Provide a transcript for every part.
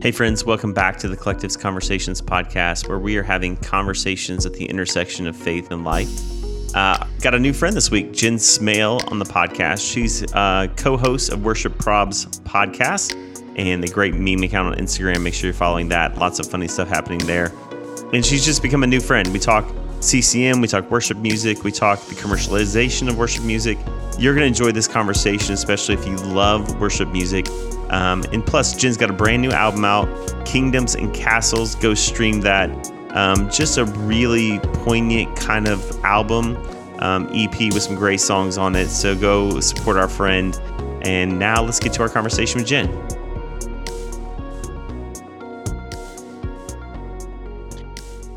Hey, friends, welcome back to the Collectives Conversations podcast, where we are having conversations at the intersection of faith and life. Uh, got a new friend this week, Jen Smale, on the podcast. She's uh, co host of Worship Probs podcast and the great meme account on Instagram. Make sure you're following that. Lots of funny stuff happening there. And she's just become a new friend. We talk CCM, we talk worship music, we talk the commercialization of worship music. You're going to enjoy this conversation, especially if you love worship music. Um, and plus, Jen's got a brand new album out, Kingdoms and Castles. Go stream that. Um, just a really poignant kind of album, um, EP with some great songs on it. So go support our friend. And now let's get to our conversation with Jen.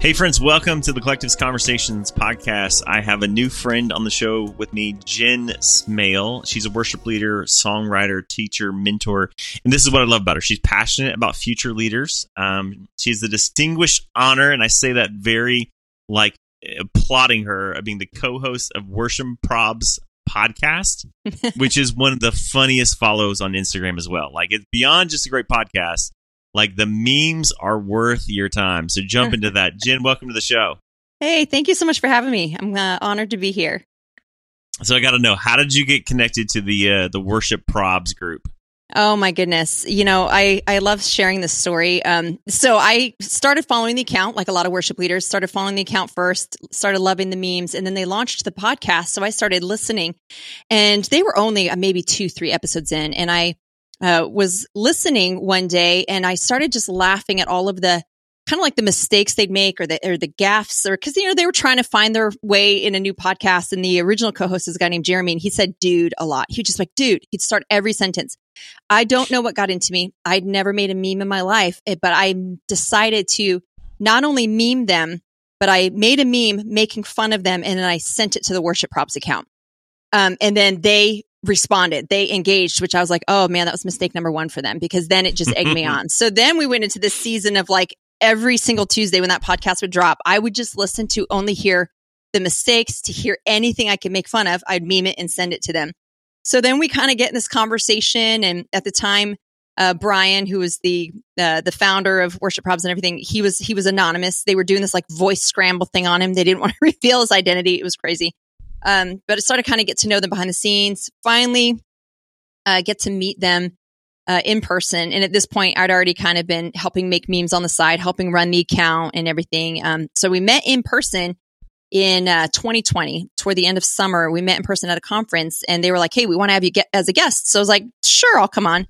Hey, friends, welcome to the Collectives Conversations podcast. I have a new friend on the show with me, Jen Smale. She's a worship leader, songwriter, teacher, mentor. And this is what I love about her. She's passionate about future leaders. Um, she's the distinguished honor, and I say that very like applauding her of being the co host of Worship Probs podcast, which is one of the funniest follows on Instagram as well. Like, it's beyond just a great podcast like the memes are worth your time. So jump into that. Jen, welcome to the show. Hey, thank you so much for having me. I'm uh, honored to be here. So I got to know, how did you get connected to the uh, the Worship Probs group? Oh my goodness. You know, I, I love sharing this story. Um, so I started following the account, like a lot of worship leaders, started following the account first, started loving the memes, and then they launched the podcast. So I started listening and they were only uh, maybe two, three episodes in. And I uh, was listening one day and I started just laughing at all of the kind of like the mistakes they'd make or the or the gaffes or because you know they were trying to find their way in a new podcast and the original co-host is a guy named Jeremy and he said dude a lot. He was just like dude. He'd start every sentence. I don't know what got into me. I'd never made a meme in my life, eh, but I decided to not only meme them, but I made a meme making fun of them and then I sent it to the Worship Probs account. Um, and then they responded. They engaged, which I was like, oh man, that was mistake number one for them because then it just egged me on. So then we went into this season of like every single Tuesday when that podcast would drop, I would just listen to only hear the mistakes, to hear anything I could make fun of. I'd meme it and send it to them. So then we kind of get in this conversation. And at the time, uh, Brian, who was the uh, the founder of Worship Probs and everything, he was he was anonymous. They were doing this like voice scramble thing on him. They didn't want to reveal his identity. It was crazy. Um, but I started kind of get to know them behind the scenes. Finally, uh, get to meet them uh, in person. And at this point, I'd already kind of been helping make memes on the side, helping run the account and everything. Um, so we met in person in uh, 2020 toward the end of summer. We met in person at a conference, and they were like, "Hey, we want to have you get as a guest." So I was like, "Sure, I'll come on."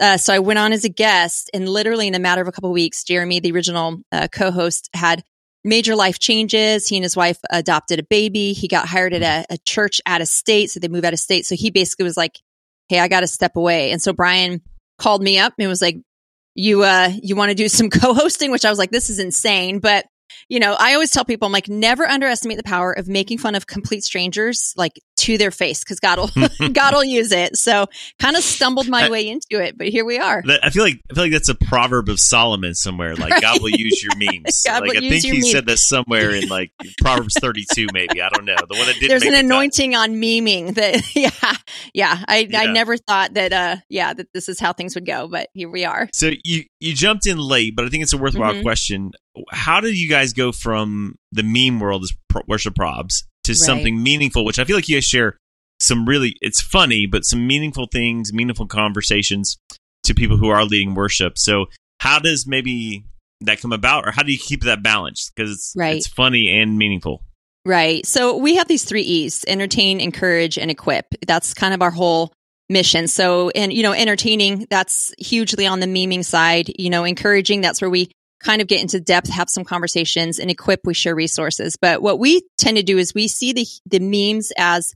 Uh, so I went on as a guest, and literally in a matter of a couple of weeks, Jeremy, the original uh, co-host, had major life changes. He and his wife adopted a baby. He got hired at a, a church out of state. So they moved out of state. So he basically was like, Hey, I got to step away. And so Brian called me up and was like, you, uh, you want to do some co-hosting, which I was like, this is insane. But you know, I always tell people, I'm like, never underestimate the power of making fun of complete strangers, like to their face, because God will, God will use it. So, kind of stumbled my I, way into it, but here we are. I feel like I feel like that's a proverb of Solomon somewhere. Like right? God will use your memes. God like I think he said that somewhere in like Proverbs 32, maybe I don't know the one that did. There's an anointing on memeing. That yeah, yeah. I yeah. I never thought that. uh Yeah, that this is how things would go, but here we are. So you you jumped in late, but I think it's a worthwhile mm-hmm. question how did you guys go from the meme world as worship probs to right. something meaningful which i feel like you guys share some really it's funny but some meaningful things meaningful conversations to people who are leading worship. So how does maybe that come about or how do you keep that balance? Because it's, right. it's funny and meaningful. Right. So we have these three e's entertain encourage and equip. That's kind of our whole mission. So and you know entertaining that's hugely on the meming side. You know encouraging that's where we kind of get into depth, have some conversations and equip, we share resources. But what we tend to do is we see the, the memes as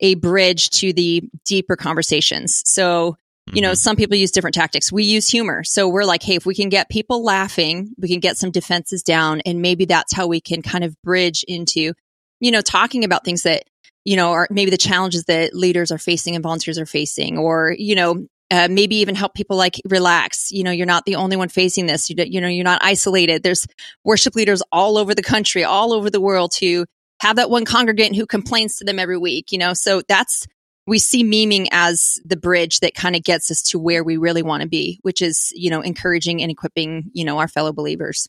a bridge to the deeper conversations. So, you know, mm-hmm. some people use different tactics. We use humor. So we're like, hey, if we can get people laughing, we can get some defenses down. And maybe that's how we can kind of bridge into, you know, talking about things that, you know, are maybe the challenges that leaders are facing and volunteers are facing, or, you know, uh, maybe even help people like relax. You know, you're not the only one facing this. You, you know, you're not isolated. There's worship leaders all over the country, all over the world who have that one congregant who complains to them every week. You know, so that's we see memeing as the bridge that kind of gets us to where we really want to be, which is, you know, encouraging and equipping, you know, our fellow believers.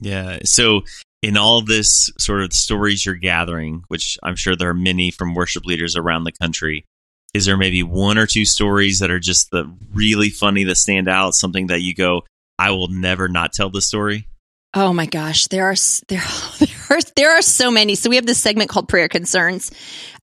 Yeah. So in all this sort of stories you're gathering, which I'm sure there are many from worship leaders around the country, is there maybe one or two stories that are just the really funny that stand out, something that you go, I will never not tell the story? Oh my gosh, there are there there are there are so many. So we have this segment called prayer concerns,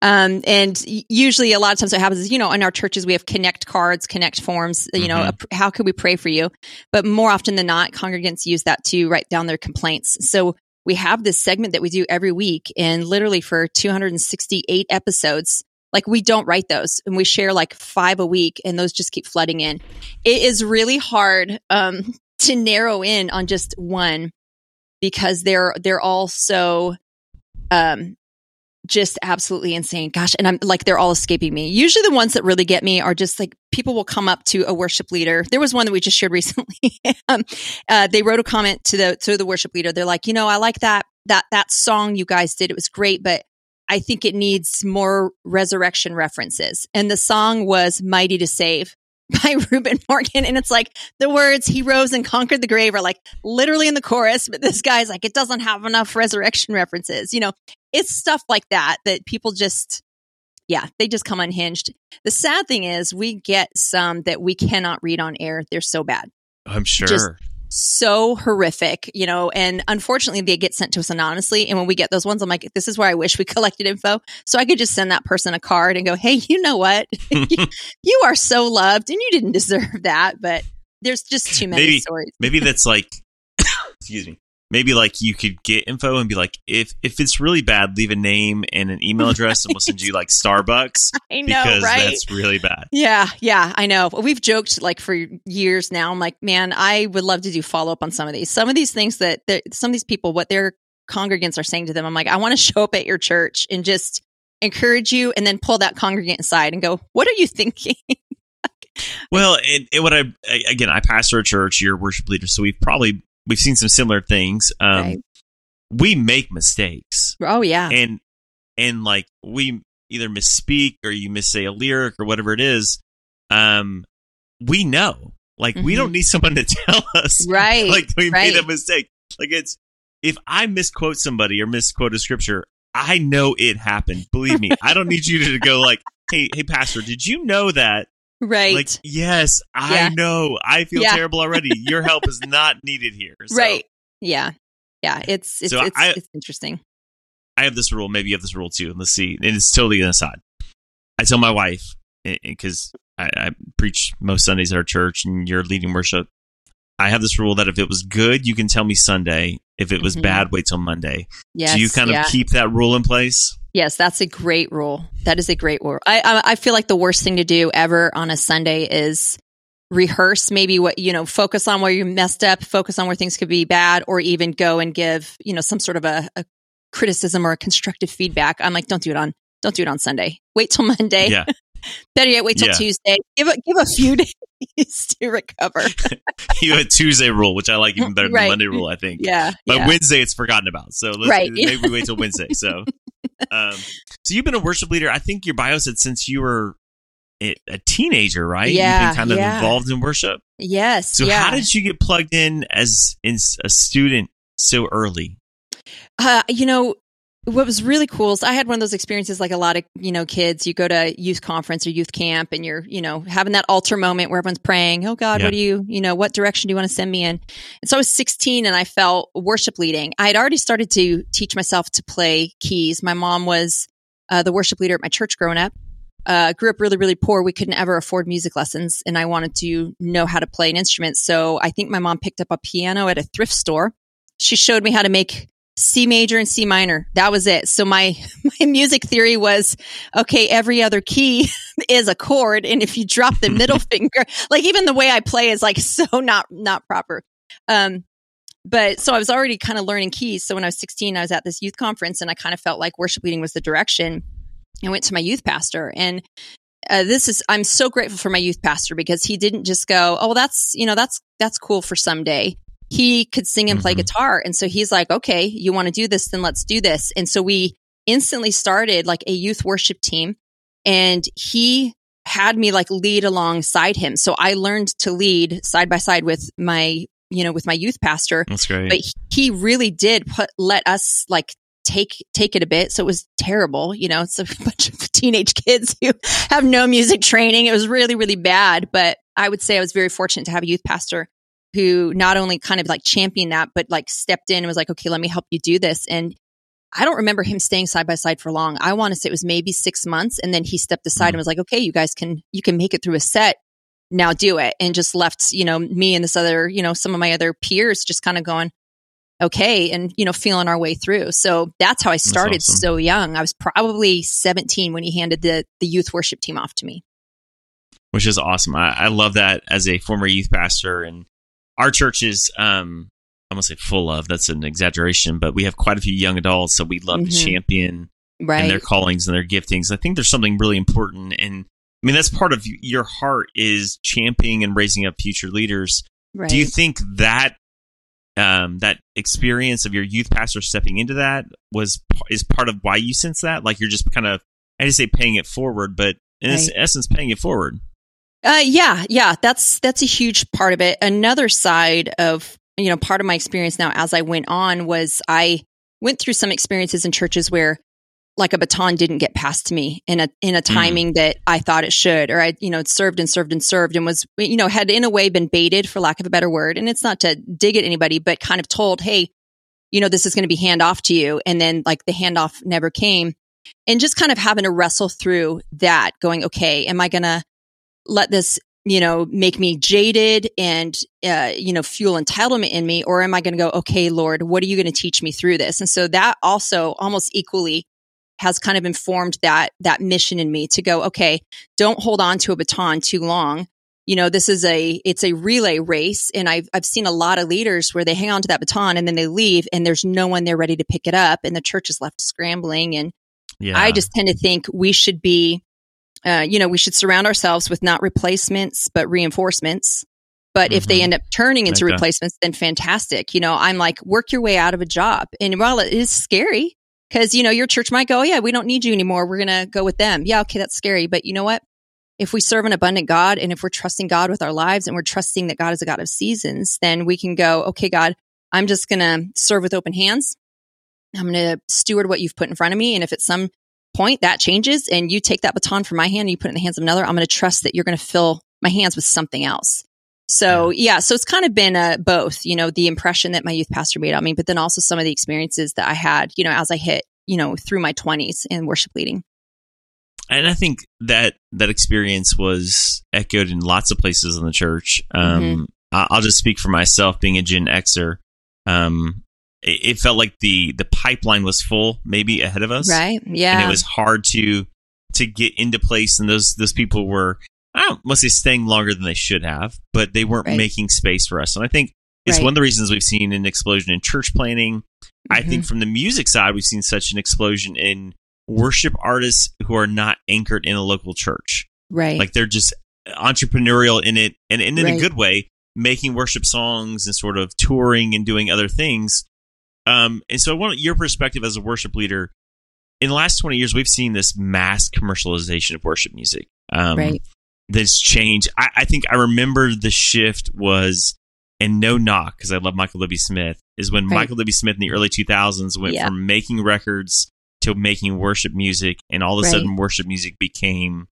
um, and usually a lot of times what happens is you know in our churches we have connect cards, connect forms. You know, mm-hmm. how could we pray for you? But more often than not, congregants use that to write down their complaints. So we have this segment that we do every week, and literally for 268 episodes, like we don't write those and we share like five a week and those just keep flooding in it is really hard um, to narrow in on just one because they're they're all so um just absolutely insane. Gosh, and I'm like they're all escaping me. Usually the ones that really get me are just like people will come up to a worship leader. There was one that we just shared recently. um, uh, they wrote a comment to the to the worship leader. They're like, you know, I like that that that song you guys did. It was great, but I think it needs more resurrection references. And the song was "Mighty to Save." by Reuben Morgan. And it's like the words, he rose and conquered the grave are like literally in the chorus, but this guy's like, it doesn't have enough resurrection references. You know, it's stuff like that that people just, yeah, they just come unhinged. The sad thing is, we get some that we cannot read on air. They're so bad. I'm sure. Just so horrific, you know, and unfortunately they get sent to us anonymously. And when we get those ones, I'm like, this is where I wish we collected info. So I could just send that person a card and go, Hey, you know what? you are so loved and you didn't deserve that. But there's just too many maybe, stories. maybe that's like, excuse me maybe like you could get info and be like if if it's really bad leave a name and an email address right. and we'll send you like starbucks I know, because right? that's really bad yeah yeah i know we've joked like for years now i'm like man i would love to do follow-up on some of these some of these things that some of these people what their congregants are saying to them i'm like i want to show up at your church and just encourage you and then pull that congregant aside and go what are you thinking well and, and, what I again i pastor a church you're a worship leader so we've probably we've seen some similar things. Um, right. We make mistakes. Oh yeah, and and like we either misspeak or you missay a lyric or whatever it is. Um, we know. Like mm-hmm. we don't mm-hmm. need someone to tell us. Right. Like we right. made a mistake. Like it's if I misquote somebody or misquote a scripture, I know it happened. Believe me. I don't need you to go like, "Hey, hey pastor, did you know that Right. Like, yes, I yeah. know. I feel yeah. terrible already. Your help is not needed here. So. Right. Yeah. Yeah. It's it's, so it's, I, it's interesting. I have this rule. Maybe you have this rule too. Let's see. And it's totally an aside. I tell my wife because I, I preach most Sundays at our church, and you're leading worship. I have this rule that if it was good, you can tell me Sunday. If it was mm-hmm. bad, wait till Monday. Yes, Do you kind yeah. of keep that rule in place? Yes, that's a great rule. That is a great rule. I, I, I feel like the worst thing to do ever on a Sunday is rehearse maybe what you know focus on where you messed up focus on where things could be bad or even go and give you know some sort of a, a criticism or a constructive feedback i'm like don't do it on don't do it on sunday wait till monday yeah better yet wait till yeah. tuesday give it give a few days to recover you have a tuesday rule which i like even better right. than monday rule i think yeah but yeah. wednesday it's forgotten about so let's right. maybe wait till wednesday so um, so you've been a worship leader. I think your bio said since you were a teenager, right? Yeah, You've been kind of yeah. involved in worship. Yes. So yeah. how did you get plugged in as in a student so early? Uh, you know, what was really cool is I had one of those experiences like a lot of, you know, kids, you go to youth conference or youth camp and you're, you know, having that altar moment where everyone's praying, Oh God, yeah. what do you, you know, what direction do you want to send me in? And so I was 16 and I felt worship leading. I had already started to teach myself to play keys. My mom was uh, the worship leader at my church growing up. Uh, grew up really, really poor. We couldn't ever afford music lessons and I wanted to know how to play an instrument. So I think my mom picked up a piano at a thrift store. She showed me how to make C major and C minor. That was it. So my my music theory was okay, every other key is a chord and if you drop the middle finger, like even the way I play is like so not not proper. Um but so I was already kind of learning keys. So when I was 16, I was at this youth conference and I kind of felt like worship leading was the direction. I went to my youth pastor and uh, this is I'm so grateful for my youth pastor because he didn't just go, "Oh, that's, you know, that's that's cool for someday." He could sing and play mm-hmm. guitar. And so he's like, okay, you want to do this? Then let's do this. And so we instantly started like a youth worship team. and he had me like lead alongside him. So I learned to lead side by side with my, you know, with my youth pastor. That's great. But he really did put let us like take take it a bit. So it was terrible. You know, it's a bunch of teenage kids who have no music training. It was really, really bad. But I would say I was very fortunate to have a youth pastor who not only kind of like championed that, but like stepped in and was like, okay, let me help you do this. And I don't remember him staying side by side for long. I want to say it was maybe six months. And then he stepped aside and mm. was like, okay, you guys can, you can make it through a set. Now do it. And just left, you know, me and this other, you know, some of my other peers just kind of going, okay. And, you know, feeling our way through. So that's how I started awesome. so young. I was probably 17 when he handed the, the youth worship team off to me. Which is awesome. I, I love that as a former youth pastor and our church is um I'm gonna say full of. That's an exaggeration, but we have quite a few young adults, so we love mm-hmm. to champion right. and their callings and their giftings. I think there's something really important, and I mean that's part of your heart is championing and raising up future leaders. Right. Do you think that um, that experience of your youth pastor stepping into that was is part of why you sense that? Like you're just kind of I just say paying it forward, but in right. essence, paying it forward. Uh, yeah, yeah, that's that's a huge part of it. Another side of you know, part of my experience now as I went on was I went through some experiences in churches where like a baton didn't get passed to me in a in a mm. timing mm. that I thought it should, or I you know served and served and served and was you know had in a way been baited for lack of a better word, and it's not to dig at anybody, but kind of told, hey, you know this is going to be hand off to you, and then like the handoff never came, and just kind of having to wrestle through that, going, okay, am I going to let this you know, make me jaded and, uh, you know, fuel entitlement in me? Or am I going to go, okay, Lord, what are you going to teach me through this? And so that also almost equally has kind of informed that, that mission in me to go, okay, don't hold on to a baton too long. You know, this is a, it's a relay race. And I've, I've seen a lot of leaders where they hang on to that baton and then they leave and there's no one there ready to pick it up and the church is left scrambling. And yeah. I just tend to think we should be uh, you know, we should surround ourselves with not replacements, but reinforcements. But mm-hmm. if they mm-hmm. end up turning into replacements, then fantastic. You know, I'm like, work your way out of a job. And while it is scary, because, you know, your church might go, oh, yeah, we don't need you anymore. We're going to go with them. Yeah, okay, that's scary. But you know what? If we serve an abundant God and if we're trusting God with our lives and we're trusting that God is a God of seasons, then we can go, okay, God, I'm just going to serve with open hands. I'm going to steward what you've put in front of me. And if it's some point that changes and you take that baton from my hand and you put it in the hands of another, I'm going to trust that you're going to fill my hands with something else. So yeah. so it's kind of been uh, both, you know, the impression that my youth pastor made on me, but then also some of the experiences that I had, you know, as I hit, you know, through my 20s in worship leading. And I think that that experience was echoed in lots of places in the church. Um, mm-hmm. I'll just speak for myself, being a Gen Xer. Um, it felt like the the pipeline was full maybe ahead of us right yeah and it was hard to to get into place and those those people were i don't to say staying longer than they should have but they weren't right. making space for us and i think it's right. one of the reasons we've seen an explosion in church planting mm-hmm. i think mm-hmm. from the music side we've seen such an explosion in worship artists who are not anchored in a local church right like they're just entrepreneurial in it and, and in right. a good way making worship songs and sort of touring and doing other things um, and so I want your perspective as a worship leader. In the last 20 years, we've seen this mass commercialization of worship music. Um, right. This change. I, I think I remember the shift was, and no knock, because I love Michael W. Smith, is when right. Michael W. Smith in the early 2000s went yeah. from making records to making worship music. And all of a right. sudden, worship music became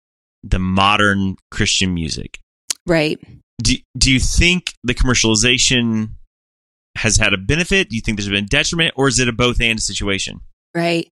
the modern Christian music. Right. Do, do you think the commercialization has had a benefit? Do you think there's been detriment, or is it a both and situation? Right.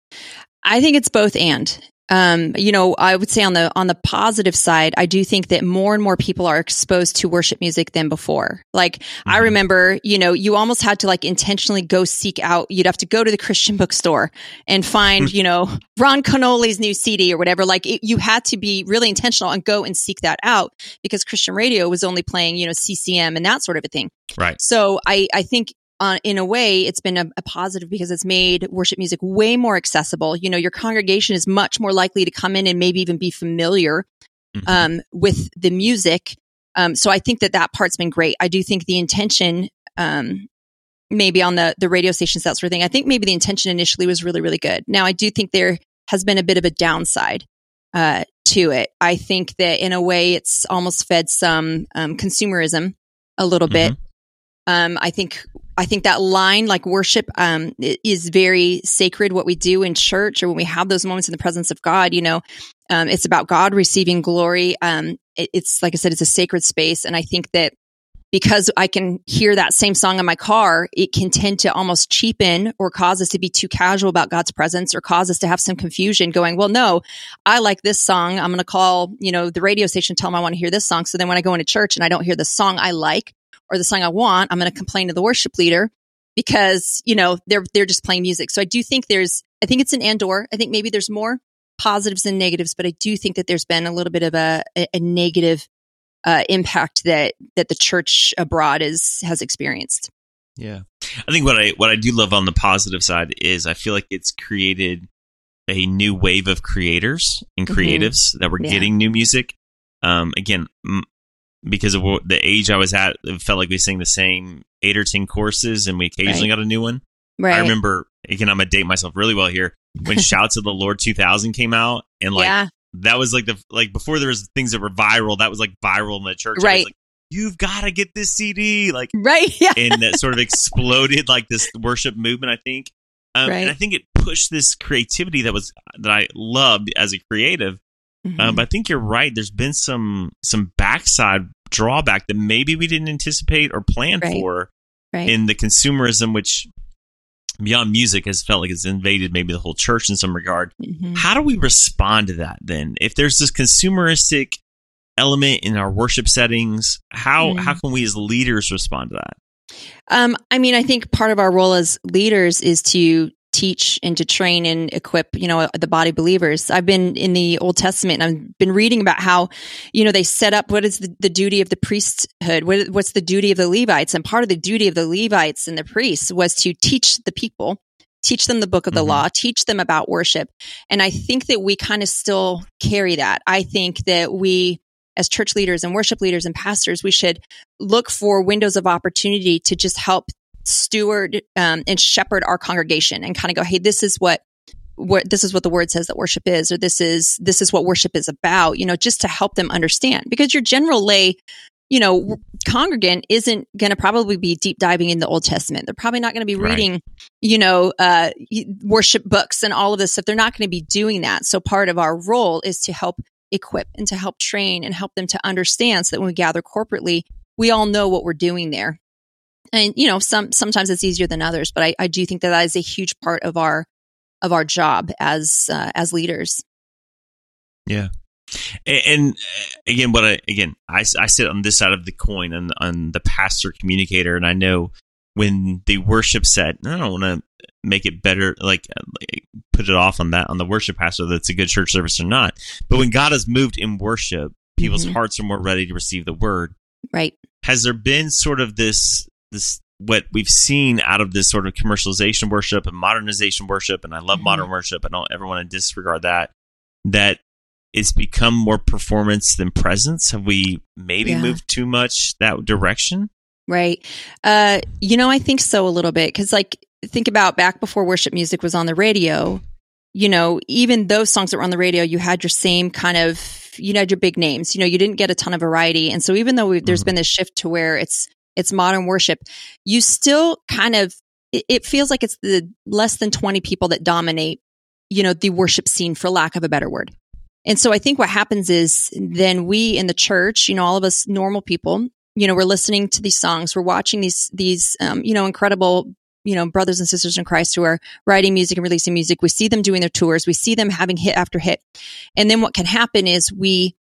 I think it's both and. Um, you know, I would say on the on the positive side, I do think that more and more people are exposed to worship music than before. Like mm-hmm. I remember, you know, you almost had to like intentionally go seek out. You'd have to go to the Christian bookstore and find, you know, Ron Kenoly's new CD or whatever. Like it, you had to be really intentional and go and seek that out because Christian radio was only playing, you know, CCM and that sort of a thing. Right. So I I think uh, in a way, it's been a, a, positive because it's made worship music way more accessible. You know, your congregation is much more likely to come in and maybe even be familiar mm-hmm. um, with the music. Um, so I think that that part's been great. I do think the intention, um, maybe on the the radio stations, that sort of thing. I think maybe the intention initially was really really good. Now I do think there has been a bit of a downside uh, to it. I think that in a way, it's almost fed some um, consumerism a little bit. Um, I think I think that line, like worship, um, is very sacred. What we do in church, or when we have those moments in the presence of God, you know, um, it's about God receiving glory. Um, it, it's like I said, it's a sacred space, and I think that because I can hear that same song in my car, it can tend to almost cheapen or cause us to be too casual about God's presence or cause us to have some confusion going, well, no, I like this song. I'm going to call, you know, the radio station, tell them I want to hear this song. So then when I go into church and I don't hear the song I like or the song I want, I'm going to complain to the worship leader because, you know, they're, they're just playing music. So I do think there's, I think it's an and or. I think maybe there's more positives than negatives, but I do think that there's been a little bit of a, a, a negative uh, impact that that the church abroad is has experienced. Yeah, I think what I what I do love on the positive side is I feel like it's created a new wave of creators and mm-hmm. creatives mm-hmm. that were yeah. getting new music. Um, again, m- because of the age I was at, it felt like we sang the same eight or ten courses, and we occasionally right. got a new one. Right. I remember again, I'm gonna date myself really well here when "Shout to the Lord" 2000 came out, and like yeah that was like the like before there was things that were viral. That was like viral in the church. Right. Like, You've got to get this CD, like right, yeah. and that sort of exploded like this worship movement. I think, um, right. and I think it pushed this creativity that was that I loved as a creative. Mm-hmm. Um, but I think you're right. There's been some some backside drawback that maybe we didn't anticipate or plan right. for right. in the consumerism, which beyond music has felt like it's invaded maybe the whole church in some regard. Mm-hmm. How do we respond to that then? If there's this consumeristic element in our worship settings, how mm-hmm. how can we as leaders respond to that? Um, I mean, I think part of our role as leaders is to teach and to train and equip, you know, the body believers. I've been in the Old Testament and I've been reading about how, you know, they set up what is the, the duty of the priesthood? What, what's the duty of the Levites? And part of the duty of the Levites and the priests was to teach the people, teach them the book of the mm-hmm. law, teach them about worship. And I think that we kind of still carry that. I think that we, as church leaders and worship leaders and pastors, we should look for windows of opportunity to just help steward um, and shepherd our congregation and kind of go, hey, this is what what this is what the word says that worship is, or this is this is what worship is about. You know, just to help them understand because your general lay you know, congregant isn't going to probably be deep diving in the Old Testament. They're probably not going to be reading, you know, uh, worship books and all of this stuff. They're not going to be doing that. So part of our role is to help equip and to help train and help them to understand so that when we gather corporately, we all know what we're doing there and you know some sometimes it's easier than others but i, I do think that that is a huge part of our of our job as uh, as leaders. Yeah. And, uh, again what i again I, I sit on this side of the coin on, on the pastor communicator and i know when the worship set i don't want to make it better like, like put it off on that on the worship pastor that's a good church service or not. But when god has moved in worship people's mm-hmm. hearts are more ready to receive the word. Right. Has there been sort of this this what we've seen out of this sort of commercialization worship and modernization worship, and I love mm-hmm. modern worship. I don't ever want to disregard that. That it's become more performance than presence. Have we maybe yeah. moved too much that direction? Right. Uh, you know, I think so a little bit because, like, think about back before worship music was on the radio. You know, even those songs that were on the radio, you had your same kind of, you had your big names. You know, you didn't get a ton of variety, and so even though there's mm-hmm. been this shift to where it's it's modern worship, you still kind of, it, feels like it's the less than 20 people that dominate, you know, the worship scene for lack of a better word. And so I think what happens is then we in the church, you know, all of us normal people, you know, we're listening to these songs, we're watching these, these, um, you know, incredible, you know, brothers and sisters in Christ who are writing music and releasing music. We see them doing their tours. We see them having hit after hit. And then what can happen is we,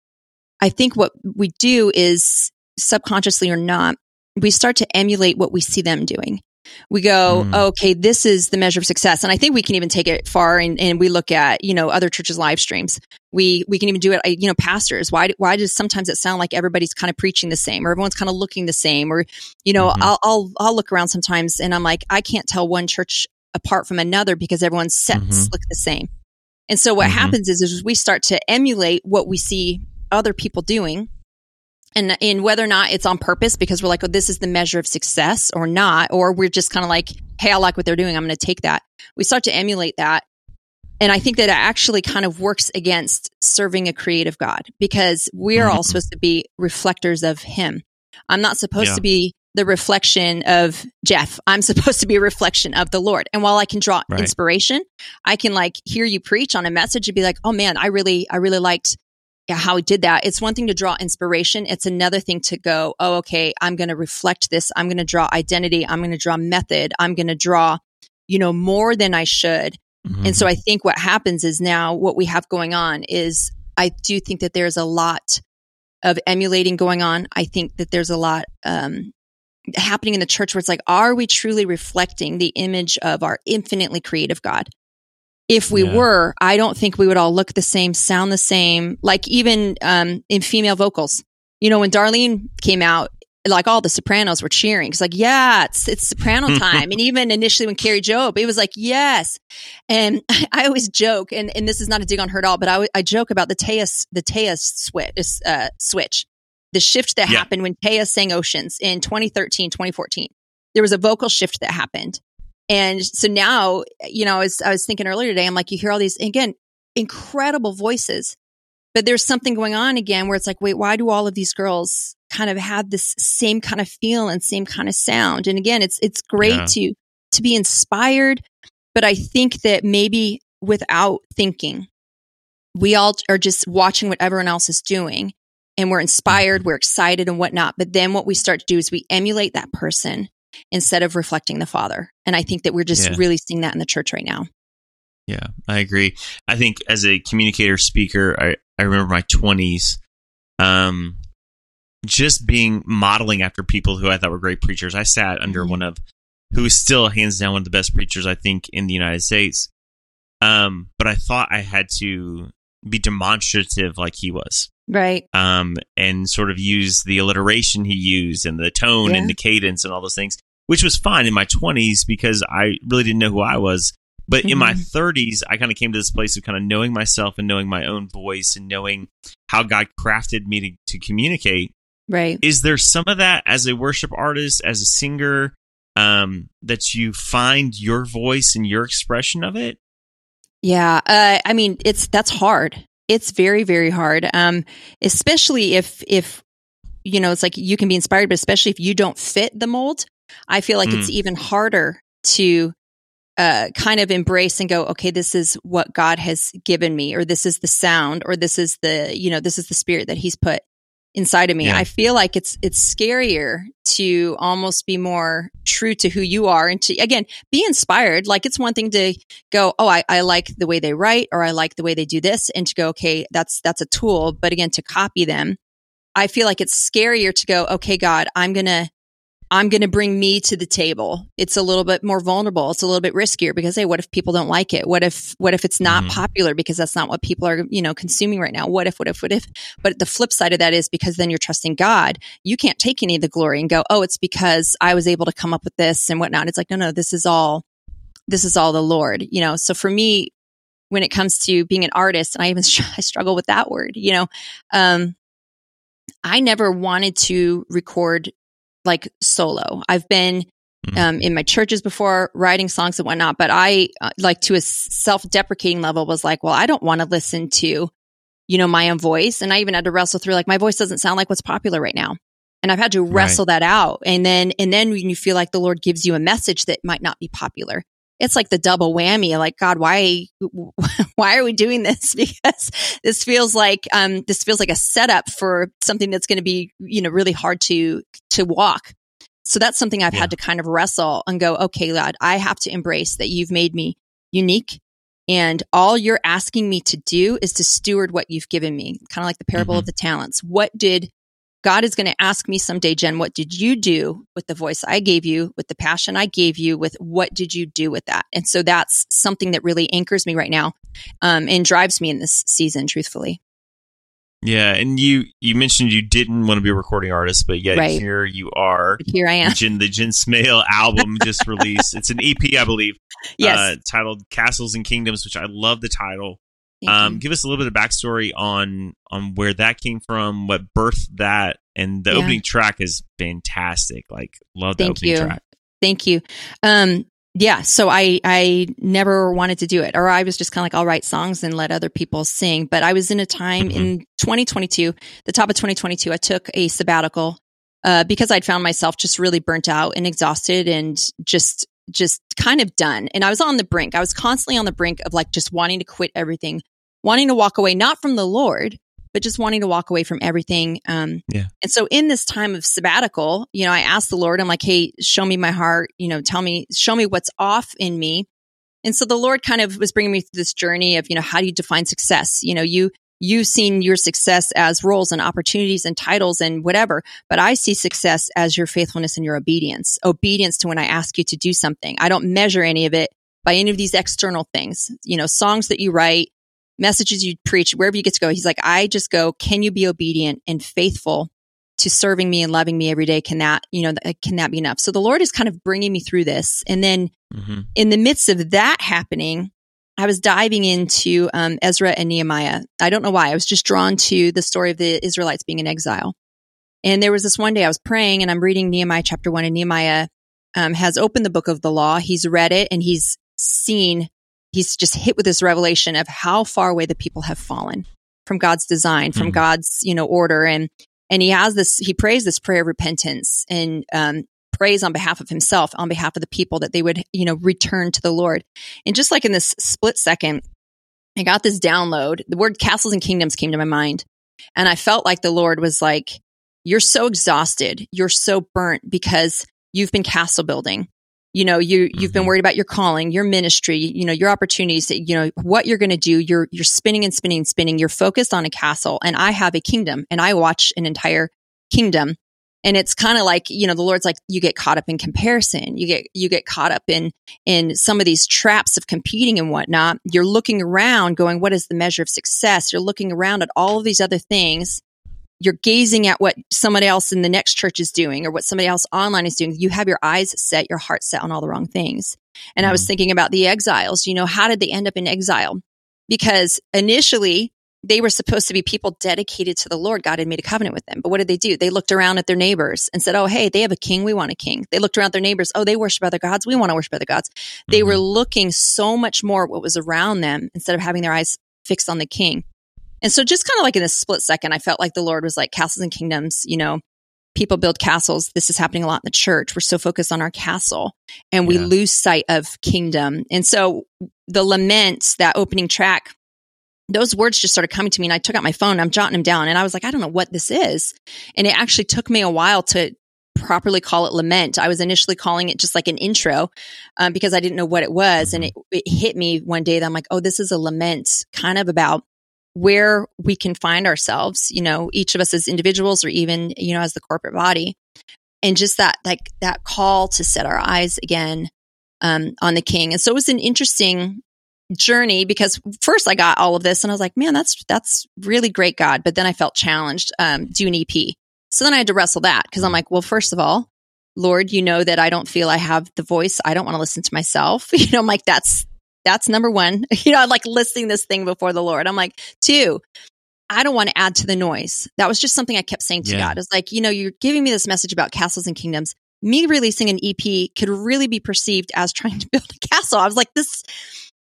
I think what we do is subconsciously or not, we start to emulate what we see them doing. We go, mm. okay, this is the measure of success. And I think we can even take it far and, and we look at, you know, other churches' live streams. We, we can even do it, you know, pastors. Why, why does sometimes it sound like everybody's kind of preaching the same or everyone's kind of looking the same? Or, you know, mm-hmm. I'll, I'll, I'll look around sometimes and I'm like, I can't tell one church apart from another because everyone's sets mm-hmm. look the same. And so what mm-hmm. happens is, is we start to emulate what we see other people doing and in whether or not it's on purpose because we're like, oh, this is the measure of success or not, or we're just kind of like, hey, I like what they're doing. I'm going to take that. We start to emulate that. And I think that it actually kind of works against serving a creative God because we are all Mhm. supposed to be reflectors of Him. I'm not supposed Yeah. to be the reflection of Jeff. I'm supposed to be a reflection of the Lord. And while I can draw Right. inspiration, I can like hear you preach on a message and be like, oh man, I really, I really liked how he did that. It's one thing to draw inspiration. It's another thing to go, oh, okay, I'm going to reflect this. I'm going to draw identity. I'm going to draw method. I'm going to draw, you know, more than I should. Mhm. And so I think what happens is now what we have going on is I do think that there's a lot of emulating going on. I think that there's a lot um, happening in the church where it's like, are we truly reflecting the image of our infinitely creative God? If we Yeah. were, I don't think we would all look the same, sound the same. Like even um, in female vocals, you know, when Darlene came out, like all the sopranos were cheering. It's like, yeah, it's it's soprano time. and even initially when Kari Jobe, it was like, yes. And I always joke, and, and this is not a dig on her at all, but I, I joke about the Taya the Taya switch, uh, switch, the shift that Yeah. happened when Taya sang Oceans in 2013, 2014. There was a vocal shift that happened. And so now, you know, as I was thinking earlier today, I'm like, you hear all these, again, incredible voices, but there's something going on again where it's like, wait, why do all of these girls kind of have this same kind of feel and same kind of sound? And again, it's, it's great Yeah. to, to be inspired, but I think that maybe without thinking, we all are just watching what everyone else is doing and we're inspired, mm-hmm. we're excited and whatnot. But then what we start to do is we emulate that person instead of reflecting the Father. And I think that we're just Yeah. really seeing that in the church right now. Yeah, I agree. I think as a communicator speaker, I, I remember my 20s um, just being modeling after people who I thought were great preachers. I sat under Mhm. one of who is still hands down one of the best preachers I think in the United States. Um, but I thought I had to be demonstrative like he was. Right. Um, and sort of use the alliteration he used and the tone Yeah. and the cadence and all those things, which was fine in my 20s because I really didn't know who I was. But in my Mhm. 30s, I kind of came to this place of kind of knowing myself and knowing my own voice and knowing how God crafted me to, to communicate. Right. Is there some of that as a worship artist, as a singer, um, that you find your voice and your expression of it? Yeah. Uh, I mean, it's, that's hard. It's very, very hard. Um, especially if, if, you know, it's like you can be inspired, but especially if you don't fit the mold, I feel like it's even harder to, uh, kind of embrace and go, okay, this is what God has given me, or this is the sound, or this is the, you know, this is the spirit that he's put inside of me. Yeah. I feel like it's, it's scarier to almost be more true to who you are and to, again, be inspired. Like it's one thing to go, oh, I, I like the way they write, or I like the way they do this, and to go, okay, that's, that's a tool. But again, to copy them, I feel like it's scarier to go, okay, God, I'm going to, I'm going to bring me to the table. It's a little bit more vulnerable. It's a little bit riskier because, hey, what if people don't like it? What if, what if it's not Mhm. popular because that's not what people are, you know, consuming right now? What if, what if, what if? But the flip side of that is because then you're trusting God. You can't take any of the glory and go, oh, it's because I was able to come up with this and whatnot. It's like, no, no, this is all, this is all the Lord, you know? So for me, when it comes to being an artist, and I even I struggle with that word, you know, um, I never wanted to record like solo. I've been Mhm. um, in my churches before writing songs and whatnot, but I uh, like to a self deprecating level was like, well, I don't want to listen to, you know, my own voice. And I even had to wrestle through like my voice doesn't sound like what's popular right now. And I've had to wrestle that out. And then, and then when you feel like the Lord gives you a message that might not be popular, it's like the double whammy. Like, God, why, why are we doing this? Because this feels like, um, this feels like a setup for something that's going to be, you know, really hard to, to walk. So that's something I've Yeah. had to kind of wrestle and go, okay, God, I have to embrace that you've made me unique. And all you're asking me to do is to steward what you've given me, kind of like the parable Mhm. of the talents. What did God is going to ask me someday, Jen, what did you do with the voice I gave you, with the passion I gave you, with what did you do with that? And so that's something that really anchors me right now um, and drives me in this season, truthfully. Yeah, and you you mentioned you didn't want to be a recording artist, but yet Right. here you are. Here I am. Jen, the Jen Smale album just released. It's an EP, I believe, Yes. uh, titled "Castles and Kingdoms," which I love the title. Um, give us a little bit of backstory on on where that came from, what birthed that, and the Yeah. opening track is fantastic. Like, love the Thank opening you. track. Thank you. Um, yeah, so I I never wanted to do it, or I was just kind of like, I'll write songs and let other people sing. But I was in a time mm-hmm. in 2022, the top of 2022, I took a sabbatical uh, because I'd found myself just really burnt out and exhausted and just just kind of done. And I was on the brink. I was constantly on the brink of like just wanting to quit everything, wanting to walk away, not from the Lord, but just wanting to walk away from everything. Um, yeah. And so in this time of sabbatical, you know, I asked the Lord, I'm like, Hey, show me my heart, you know, tell me, show me what's off in me. And so the Lord kind of was bringing me through this journey of, you know, how do you define success? You know, you, you've seen your success as roles and opportunities and titles and whatever, but I see success as your faithfulness and your obedience, obedience to when I ask you to do something. I don't measure any of it by any of these external things, you know, songs that you write, messages you preach, wherever you get to go. He's like, I just go, can you be obedient and faithful to serving me and loving me every day? Can that, you know, can that be enough? So the Lord is kind of bringing me through this. And then mm-hmm. in the midst of that happening, I was diving into um, Ezra and Nehemiah. I don't know why. I was just drawn to the story of the Israelites being in exile. And there was this one day I was praying and I'm reading Nehemiah chapter one, and Nehemiah um, has opened the book of the law. He's read it and he's seen he's just hit with this revelation of how far away the people have fallen from God's design, from mm-hmm. God's, you know, order. And, and he has this, he prays this prayer of repentance and, um, prays on behalf of himself, on behalf of the people that they would, you know, return to the Lord. And just like in this split second, I got this download. The word castles and kingdoms came to my mind. And I felt like the Lord was like, you're so exhausted. You're so burnt because you've been castle building you know you you've mm-hmm. been worried about your calling your ministry you know your opportunities that, you know what you're going to do you're you're spinning and spinning and spinning. You're focused on a castle and i have a kingdom and i watch an entire kingdom. And it's kind of like you know the lord's like you get caught up in comparison. You get you get caught up in in some of these traps of competing and whatnot. You're looking around going what is the measure of success you're looking around at all of these other things you're gazing at what somebody else in the next church is doing or what somebody else online is doing. You have your eyes set, your heart set on all the wrong things. And mm I was mm-hmm. thinking about the exiles. You know, how did they end up in exile? Because initially they were supposed to be people dedicated to the Lord. God had made a covenant with them. But what did they do? They looked around at their neighbors and said, Oh, hey, they have a king. We want a king. They looked around their neighbors. Oh, they worship other gods. We want to worship other gods. They mm-hmm. were looking so much more at what was around them instead of having their eyes fixed on the king. And so just kind of like in a split second, I felt like the Lord was like castles and kingdoms, you know, people build castles. This is happening a lot in the church. We're so focused on our castle and we yeah. lose sight of kingdom. And so the lament, that opening track, those words just started coming to me and I took out my phone, I'm jotting them down and I was like, I don't know what this is. And it actually took me a while to properly call it lament. I was initially calling it just like an intro um, because I didn't know what it was. And mm-hmm. it, it hit me one day that I'm like, oh, this is a lament kind of about where we can find ourselves, you know, each of us as individuals or even, you know, as the corporate body. And just that, like that call to set our eyes again um, on the king. And so it was an interesting journey because first I got all of this and I was like, man, that's, that's really great, God. But then I felt challenged, um, do an EP. So then I had to wrestle that because I'm like, well, first of all, Lord, you know that I don't feel I have the voice. I don't want to listen to myself. You know, I'm like, that's, that's number one. You know, I'm like listing this thing before the Lord. I'm like, two, I don't want to add to the noise. That was just something I kept saying to yeah. God. It's like, you know, you're giving me this message about castles and kingdoms. Me releasing an EP could really be perceived as trying to build a castle. I was like, this,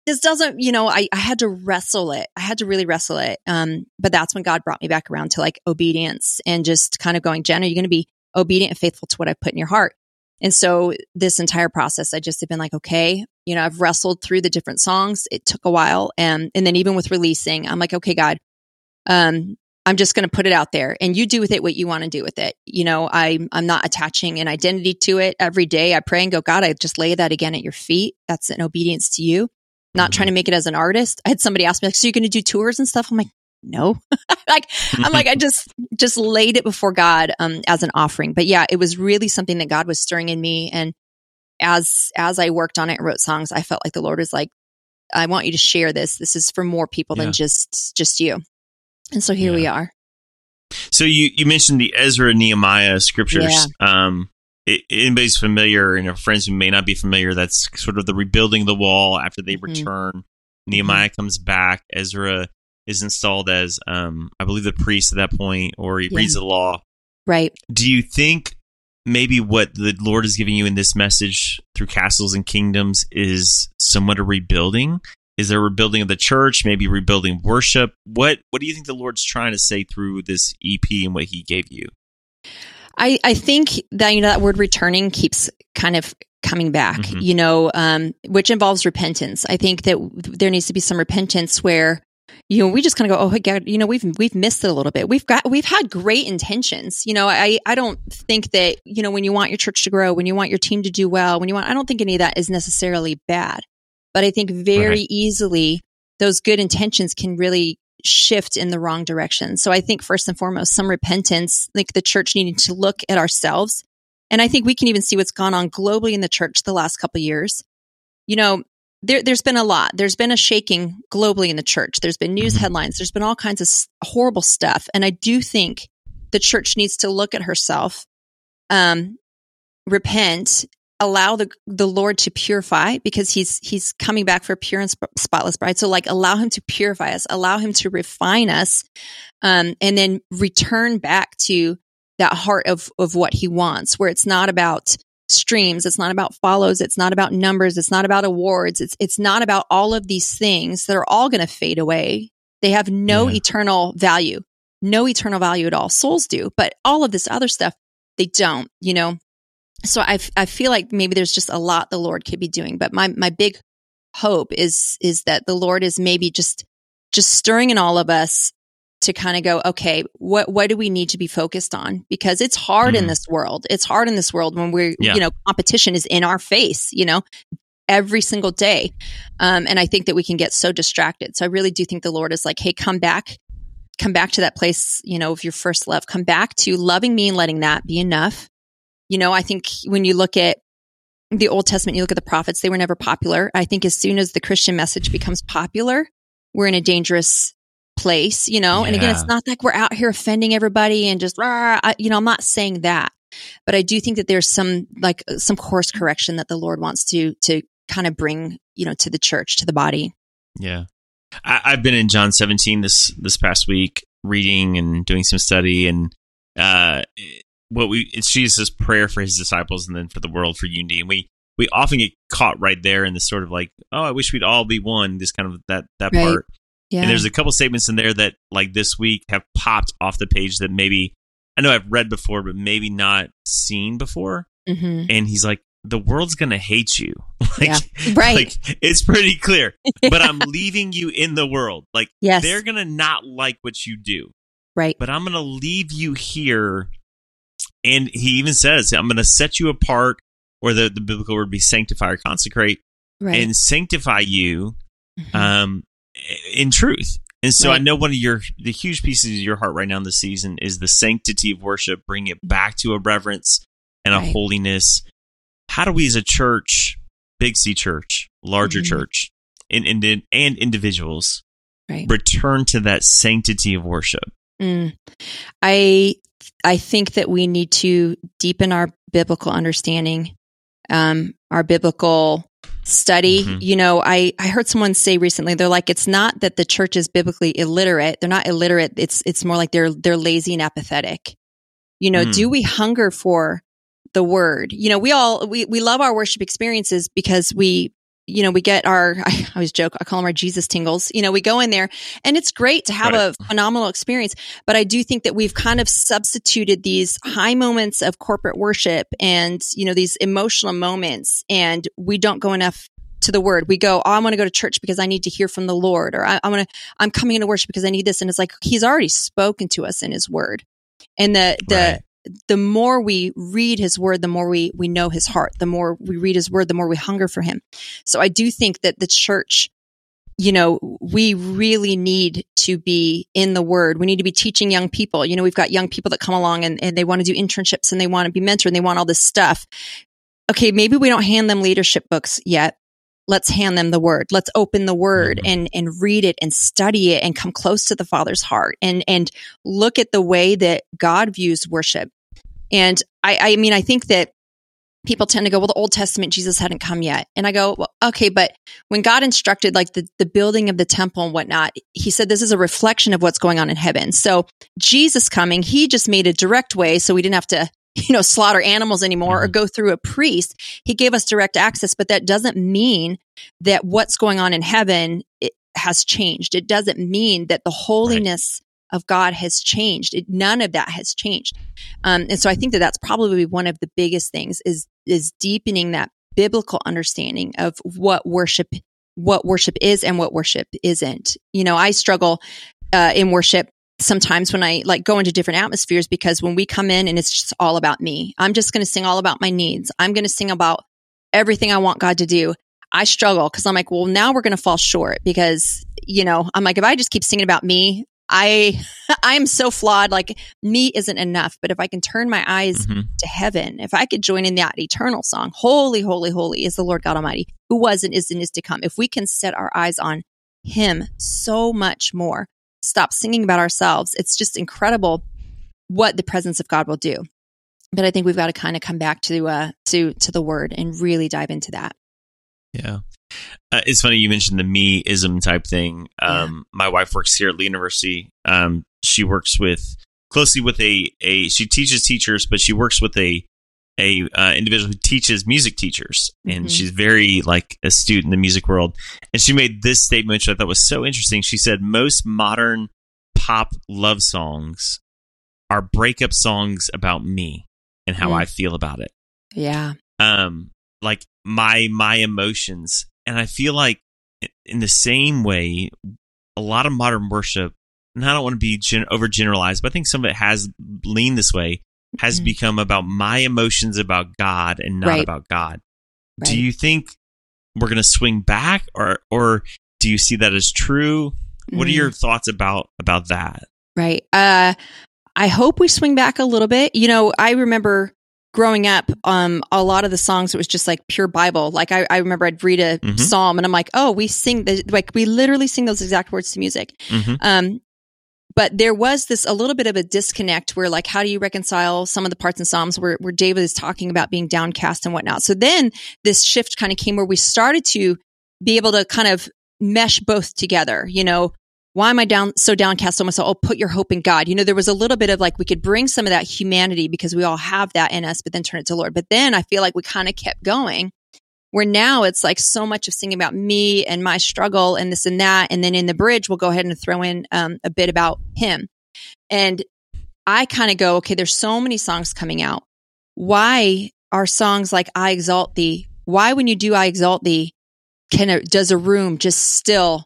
this doesn't, you know, I, I had to wrestle it. I had to really wrestle it. Um, but that's when God brought me back around to like obedience and just kind of going, Jen, are you going to be obedient and faithful to what I put in your heart? And so this entire process, I just have been like, okay, you know, I've wrestled through the different songs. It took a while. And, and then even with releasing, I'm like, okay, God, um, I'm just going to put it out there and you do with it what you want to do with it. You know, I, I'm not attaching an identity to it every day. I pray and go, God, I just lay that again at your feet. That's an obedience to you, not mm-hmm. trying to make it as an artist. I had somebody ask me, like, so you're going to do tours and stuff? I'm like, no like i'm like i just just laid it before god um as an offering but yeah it was really something that god was stirring in me and as as i worked on it and wrote songs i felt like the lord was like i want you to share this this is for more people yeah. than just just you and so here yeah. we are so you you mentioned the ezra nehemiah scriptures yeah. um it, anybody's familiar and you know, friends who may not be familiar that's sort of the rebuilding the wall after they mm-hmm. return nehemiah mm-hmm. comes back ezra is installed as, um, I believe, the priest at that point, or he yeah. reads the law. Right. Do you think maybe what the Lord is giving you in this message through castles and kingdoms is somewhat a rebuilding? Is there a rebuilding of the church? Maybe rebuilding worship? What What do you think the Lord's trying to say through this EP and what He gave you? I, I think that you know that word returning keeps kind of coming back, mm-hmm. you know, um, which involves repentance. I think that there needs to be some repentance where you know, we just kind of go, oh God, you know, we've we've missed it a little bit. We've got we've had great intentions. You know, I I don't think that you know when you want your church to grow, when you want your team to do well, when you want, I don't think any of that is necessarily bad. But I think very right. easily those good intentions can really shift in the wrong direction. So I think first and foremost, some repentance, like the church needing to look at ourselves. And I think we can even see what's gone on globally in the church the last couple years. You know, there, has been a lot. There's been a shaking globally in the church. There's been news mm-hmm. headlines. There's been all kinds of horrible stuff. And I do think the church needs to look at herself, um, repent, allow the the Lord to purify because he's he's coming back for a pure and spotless bride. So like allow him to purify us, allow him to refine us, um, and then return back to that heart of of what he wants, where it's not about streams. It's not about follows. It's not about numbers. It's not about awards. It's, it's not about all of these things that are all going to fade away. They have no yeah. eternal value, no eternal value at all. Souls do, but all of this other stuff, they don't, you know? So I, I feel like maybe there's just a lot the Lord could be doing, but my, my big hope is, is that the Lord is maybe just, just stirring in all of us to kind of go, okay, what what do we need to be focused on? Because it's hard mm-hmm. in this world. It's hard in this world when we're yeah. you know competition is in our face. You know, every single day, um, and I think that we can get so distracted. So I really do think the Lord is like, hey, come back, come back to that place. You know, of your first love. Come back to loving me and letting that be enough. You know, I think when you look at the Old Testament, you look at the prophets; they were never popular. I think as soon as the Christian message becomes popular, we're in a dangerous place, you know? Yeah. And again, it's not like we're out here offending everybody and just, rah, I, you know, I'm not saying that, but I do think that there's some, like some course correction that the Lord wants to, to kind of bring, you know, to the church, to the body. Yeah. I, I've been in John 17 this, this past week reading and doing some study and, uh, what we, it's Jesus' prayer for his disciples and then for the world for unity. And we, we often get caught right there in this sort of like, oh, I wish we'd all be one, this kind of that, that right. part. Yeah. And there's a couple statements in there that, like this week, have popped off the page that maybe I know I've read before, but maybe not seen before. Mm-hmm. And he's like, "The world's gonna hate you." like, yeah. right? Like, it's pretty clear. yeah. But I'm leaving you in the world. Like, yes. they're gonna not like what you do. Right. But I'm gonna leave you here. And he even says, "I'm gonna set you apart." Or the, the biblical word be sanctify or consecrate, right. and sanctify you mm-hmm. um, in truth. And so right. I know one of your the huge pieces of your heart right now in the season is the sanctity of worship, bring it back to a reverence and a right. holiness. How do we as a church, Big C church, larger mm-hmm. church, and, and, and individuals right. return to that sanctity of worship? Mm. I I think that we need to deepen our biblical understanding, um, our biblical study. Mm-hmm. You know, I, I heard someone say recently, they're like, it's not that the church is biblically illiterate. They're not illiterate. It's, it's more like they're, they're lazy and apathetic. You know, mm. do we hunger for the word? You know, we all, we, we love our worship experiences because we, you know, we get our, I always joke, I call them our Jesus tingles. You know, we go in there and it's great to have right. a phenomenal experience. But I do think that we've kind of substituted these high moments of corporate worship and, you know, these emotional moments and we don't go enough to the word. We go, oh, I want to go to church because I need to hear from the Lord, or I, I want to, I'm coming into worship because I need this. And it's like, he's already spoken to us in his word. And the, the, right the more we read his word, the more we, we know his heart. The more we read his word, the more we hunger for him. So I do think that the church, you know, we really need to be in the word. We need to be teaching young people. You know, we've got young people that come along and, and they want to do internships and they want to be mentored and they want all this stuff. Okay, maybe we don't hand them leadership books yet, let's hand them the word. Let's open the word mm-hmm. and and read it and study it and come close to the father's heart and and look at the way that god views worship. And i i mean i think that people tend to go well the old testament jesus hadn't come yet. And i go well, okay but when god instructed like the, the building of the temple and whatnot he said this is a reflection of what's going on in heaven. So jesus coming he just made a direct way so we didn't have to you know, slaughter animals anymore mm-hmm. or go through a priest. He gave us direct access, but that doesn't mean that what's going on in heaven has changed. It doesn't mean that the holiness right. of God has changed. It, none of that has changed. Um, and so I think that that's probably one of the biggest things is is deepening that biblical understanding of what worship what worship is and what worship isn't. You know, I struggle uh, in worship sometimes when I like go into different atmospheres because when we come in and it's just all about me, I'm just going to sing all about my needs. I'm going to sing about everything I want God to do. I struggle because I'm like, well, now we're going to fall short because, you know, I'm like, if I just keep singing about me, I, I am so flawed. Like me isn't enough. But if I can turn my eyes mm-hmm. to heaven, if I could join in that eternal song, holy, holy, holy is the Lord God Almighty who was and is and is to come. If we can set our eyes on him so much more, stop singing about ourselves. It's just incredible what the presence of God will do. But I think we've got to kind of come back to, uh, to, to the word and really dive into that. Yeah. Uh, it's funny you mentioned the me-ism type thing. Um, yeah. My wife works here at the university. Um, she works with closely with a a she teaches teachers, but she works with a a uh, individual who teaches music teachers, and mm-hmm. she's very like astute in the music world. And she made this statement, which I thought was so interesting. She said most modern pop love songs are breakup songs about me and how mm. I feel about it. Yeah. Um, like my my emotions and i feel like in the same way a lot of modern worship and i don't want to be gen- overgeneralized but i think some of it has leaned this way has mm-hmm. become about my emotions about god and not right. about god right. do you think we're going to swing back or or do you see that as true mm-hmm. what are your mm. thoughts about about that right uh i hope we swing back a little bit you know i remember growing up, um, a lot of the songs it was just like pure Bible. Like I, I remember I'd read a mm-hmm. psalm and I'm like, oh, we sing the like we literally sing those exact words to music. Mm-hmm. Um, but there was this a little bit of a disconnect where like how do you reconcile some of the parts in psalms where, where david is talking about being downcast and whatnot so then this shift kind of came where we started to be able to kind of mesh both together you know why am I down so downcast on myself? Oh, put your hope in God. You know, there was a little bit of like we could bring some of that humanity because we all have that in us, but then turn it to Lord. But then I feel like we kind of kept going. Where now it's like so much of singing about me and my struggle and this and that, and then in the bridge we'll go ahead and throw in um, a bit about Him. And I kind of go, okay, there's so many songs coming out. Why are songs like "I Exalt Thee"? Why, when you do "I Exalt Thee," can a, does a room just still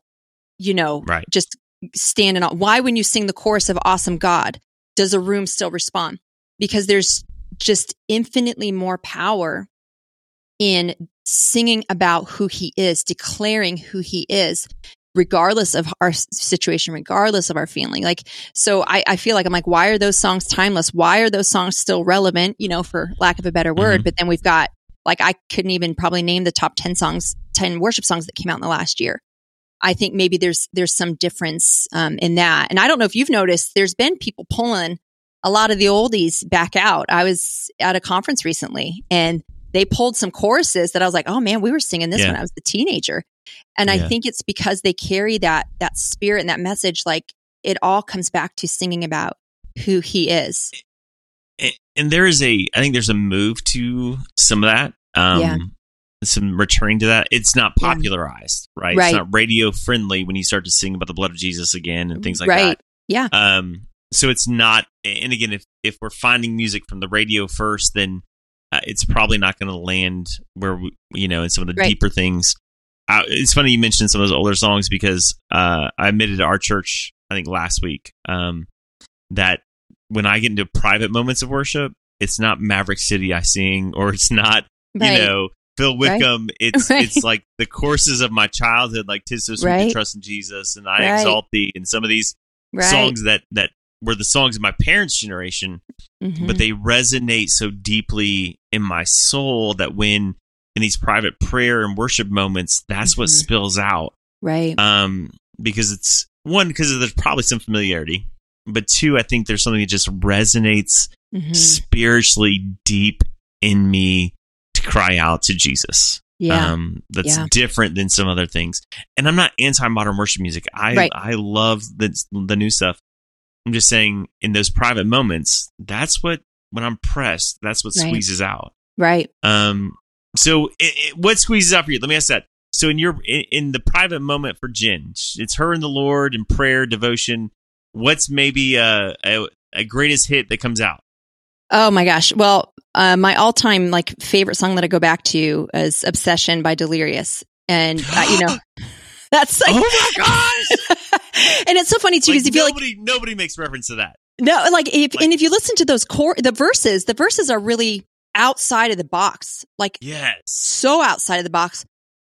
you know, right. just standing on. Why, when you sing the chorus of Awesome God, does a room still respond? Because there's just infinitely more power in singing about who he is, declaring who he is, regardless of our situation, regardless of our feeling. Like, so I, I, feel like I'm like, why are those songs timeless? Why are those songs still relevant? You know, for lack of a better word. Mm-hmm. But then we've got, like, I couldn't even probably name the top 10 songs, 10 worship songs that came out in the last year. I think maybe there's there's some difference um, in that. And I don't know if you've noticed, there's been people pulling a lot of the oldies back out. I was at a conference recently, and they pulled some choruses that I was like, oh man, we were singing this yeah. when I was a teenager. And yeah. I think it's because they carry that that spirit and that message. Like it all comes back to singing about who he is. And there is a, I think there's a move to some of that. Um, yeah some returning to that. It's not popularized, yeah. right? right? It's not radio friendly when you start to sing about the blood of Jesus again and things like right. that. Yeah. Um. So it's not. And again, if if we're finding music from the radio first, then it's probably not going to land where we, you know, in some of the right. deeper things. Uh, it's funny you mentioned some of those older songs because uh, I admitted to our church, I think last week, um, that when I get into private moments of worship, it's not Maverick City I sing, or it's not right. you know Phil Wickham. Right. It's right. it's like the courses of my childhood, like "Tis So Sweet to Trust in Jesus" and "I Exalt Thee," and some of these songs that that were the songs of my parents' generation, mm-hmm. but they resonate so deeply in my soul that when in these private prayer and worship moments, that's mm-hmm. what spills out, right? Um, because it's one because there's probably some familiarity, but two, I think there's something that just resonates mm-hmm. spiritually deep in me to cry out to Jesus. Yeah. Um, that's yeah. different than some other things. And I'm not anti modern worship music. I right. I love the the new stuff. I'm just saying in those private moments, that's what when I'm pressed, that's what Right. squeezes out. Right. Um, so it, it, what squeezes out for you? Let me ask that. So in your in, in the private moment for Jen, it's her and the Lord and prayer, devotion. What's maybe a, a, a greatest hit that comes out? Oh my gosh. Well, uh, my all time like favorite song that I go back to is Obsession by Delirious. And, uh, you know, that's like, oh my gosh! and it's so funny too, Like, because you feel like, nobody nobody makes reference to that. no, like, if, like- and if you listen to those core, the verses, the verses are really outside of the box, like Yes. so outside of the box,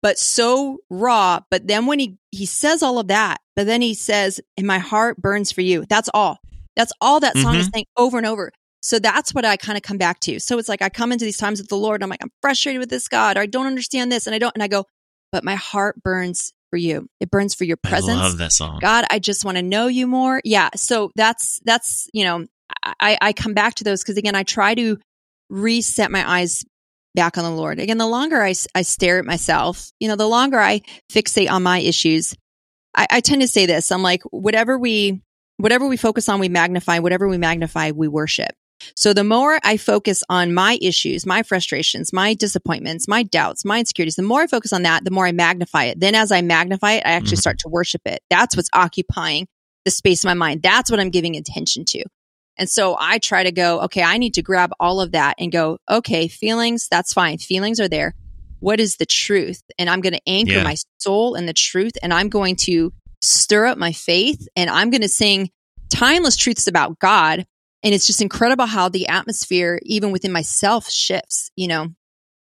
but so raw. But then when he, he says all of that, but then he says, and my heart burns for you. That's all. That's all that song is mm-hmm. saying over and over. So that's what I kind of come back to. So it's like I come into these times with the Lord and I'm like, I'm frustrated with this God, or I don't understand this. And I don't, and I go, but my heart burns for you. It burns for your presence. I love that song. God, I just want to know you more. Yeah. So that's, that's, you know, I, I come back to those because again, I try to reset my eyes back on the Lord. Again, the longer I, I stare at myself, you know, the longer I fixate on my issues, I, I tend to say this. I'm like, whatever we, whatever we focus on, we magnify. Whatever we magnify, we worship. So the more I focus on my issues, my frustrations, my disappointments, my doubts, my insecurities, the more I focus on that, the more I magnify it. Then as I magnify it, I actually Mhm. start to worship it. That's what's occupying the space of my mind. That's what I'm giving attention to. And so I try to go, okay, I need to grab all of that and go, okay, feelings, that's fine. Feelings are there. What is the truth? And I'm going to anchor Yeah. my soul in the truth and I'm going to stir up my faith and I'm going to sing timeless truths about God. And it's just incredible how the atmosphere, even within myself, shifts. You know,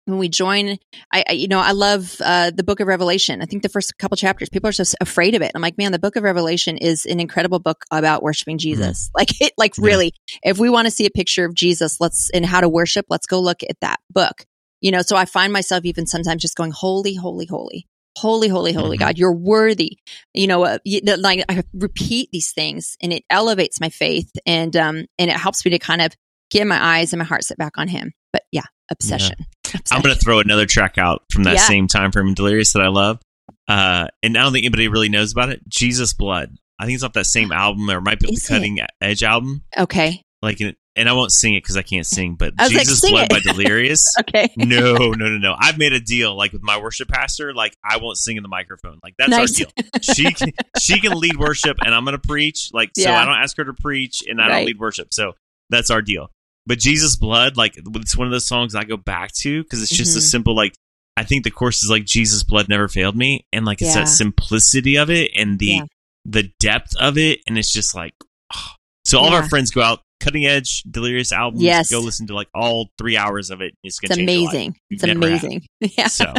when we join, I, I you know, I love uh, the Book of Revelation. I think the first couple chapters, people are just afraid of it. I'm like, man, the Book of Revelation is an incredible book about worshiping Jesus. Like, it, like Yeah. really, if we want to see a picture of Jesus, let's and how to worship, let's go look at that book. You know, so I find myself even sometimes just going, holy, holy, holy. Holy, holy, holy Mhm. God, you're worthy. You know, uh, you, like I repeat these things and it elevates my faith and, um, and it helps me to kind of get my eyes and my heart set back on him. But yeah, obsession. I'm going to throw another track out from that Yeah. same time frame in Delirious that I love. Uh, and I don't think anybody really knows about it. Jesus Blood. I think it's off that same album, or it might be Is the Cutting Edge album. okay. Like, and I won't sing it because I can't sing. But like, Jesus sing Blood by Delirious. Okay. no, no, no, no. I've made a deal like with my worship pastor. Like, I won't sing in the microphone. Like, that's Nice. our deal. She can, she can lead worship, and I'm going to preach. Like, so I don't ask her to preach, and I Right. don't lead worship. So that's our deal. But Jesus Blood, like, it's one of those songs I go back to because it's just a Mhm. simple like. I think the course is like Jesus blood never failed me, and like it's Yeah. that simplicity of it and the Yeah. the depth of it, and it's just like. oh. So all of our friends go out, cutting edge, delirious albums. Yes. Go listen to like all three hours of it. It's, It's gonna change your life. amazing. It's amazing. Yeah. So,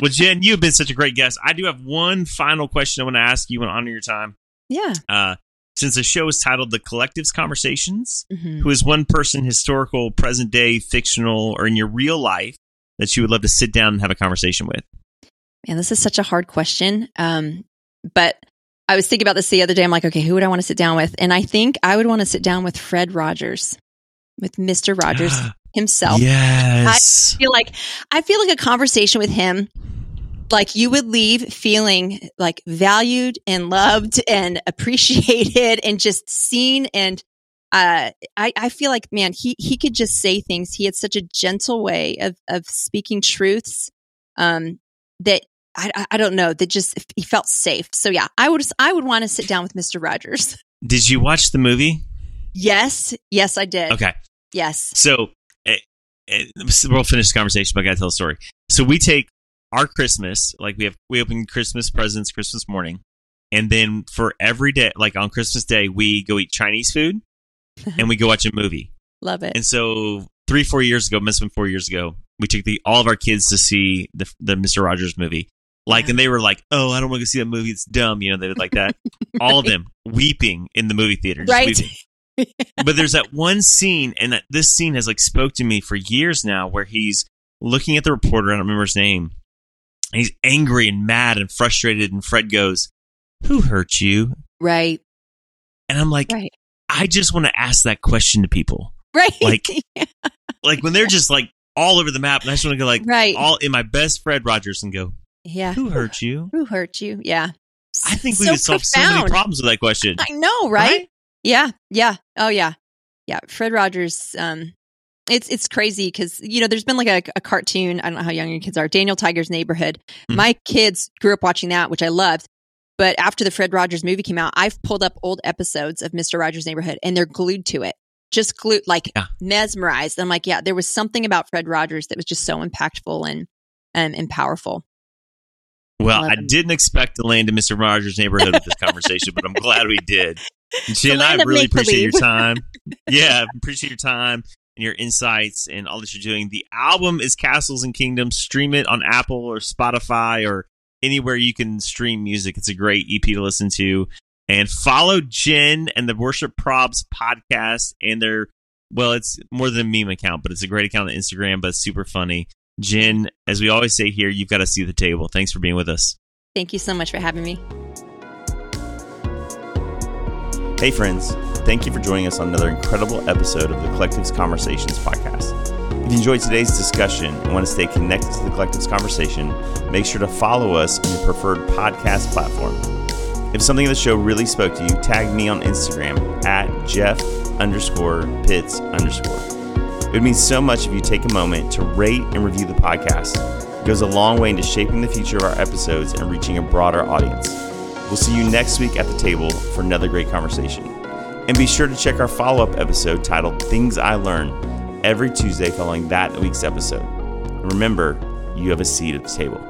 well, Jen, you've been such a great guest. I do have one final question I want to ask you. To honor your time. Yeah. Uh, since the show is titled "The Collective's Conversations," Mhm. who is one person, historical, present day, fictional, or in your real life that you would love to sit down and have a conversation with? Man, this is such a hard question. Um, but I was thinking about this the other day. I'm like, okay, who would I want to sit down with? And I think I would want to sit down with Fred Rogers, with Mr. Rogers himself. yes. I feel like I feel like a conversation with him, like you would leave feeling like valued and loved and appreciated and just seen. And uh, I, I feel like, man, he he could just say things. He had such a gentle way of of speaking truths um, that I, I- don't know that just he felt safe. So yeah, I would I would want to sit down with Mister Rogers. Did you watch the movie? yes, yes, I did. Okay. Yes. So eh, eh, we'll finish the conversation, but I got to tell a story. So we take our Christmas, like we have, we open Christmas presents Christmas morning, and then for every day, like on Christmas Day, we go eat Chinese food and we go watch a movie. Love it. And so three, four years ago, must have been four years ago, we took the all of our kids to see the the Mister Rogers movie. Like, Yeah. and they were like, "Oh, I don't want to go see that movie. It's dumb." You know, they would like that. All of them weeping in the movie theater, just Right. weeping. but there's that one scene, and that this scene has like spoke to me for years now, where he's looking at the reporter. I don't remember his name. And he's angry and mad and frustrated, and Fred goes, "Who hurt you?" Right. And I'm like, Right. I just want to ask that question to people, Right. Like, like when they're just like all over the map, and I just want to go like right. all in my best Fred Rogers and go, yeah. "Who hurt you?" Who hurt you? Yeah. I think we So would solve so many problems with that question. I know, right? Yeah. Yeah. Oh, yeah. Yeah. Fred Rogers, um, it's it's crazy because you know there's been like a, a, cartoon. I don't know how young your kids are. Daniel Tiger's Neighborhood. Mm-hmm. My kids grew up watching that, which I loved. But after the Fred Rogers movie came out, I've pulled up old episodes of Mister Rogers' Neighborhood, and they're glued to it, just glued, like yeah. mesmerized. I'm like, yeah, there was something about Fred Rogers that was just so impactful and um, and powerful. Well, I, didn't expect to land in Mr. Rogers' neighborhood with this conversation, but I'm glad we did. Jen, I really appreciate your time. yeah, appreciate your time and your insights and all that you're doing. The album is Castles and Kingdoms. Stream it on Apple or Spotify or anywhere you can stream music. It's a great EP to listen to. And follow Jen and the Worship Probs podcast and their well, it's more than a meme account, but it's a great account on Instagram, but it's super funny. Jen, as we always say here, you've got to see the table. Thanks for being with us. Thank you so much for having me. Hey, friends. Thank you for joining us on another incredible episode of the Collectives Conversations podcast. If you enjoyed today's discussion and want to stay connected to the Collectives Conversation, make sure to follow us on your preferred podcast platform. If something in the show really spoke to you, tag me on Instagram at Jeff underscore Pitts underscore. It would mean so much if you take a moment to rate and review the podcast. It goes a long way into shaping the future of our episodes and reaching a broader audience. We'll see you next week at the table for another great conversation. And be sure to check our follow up episode titled Things I Learned every Tuesday following that week's episode. And remember, you have a seat at the table.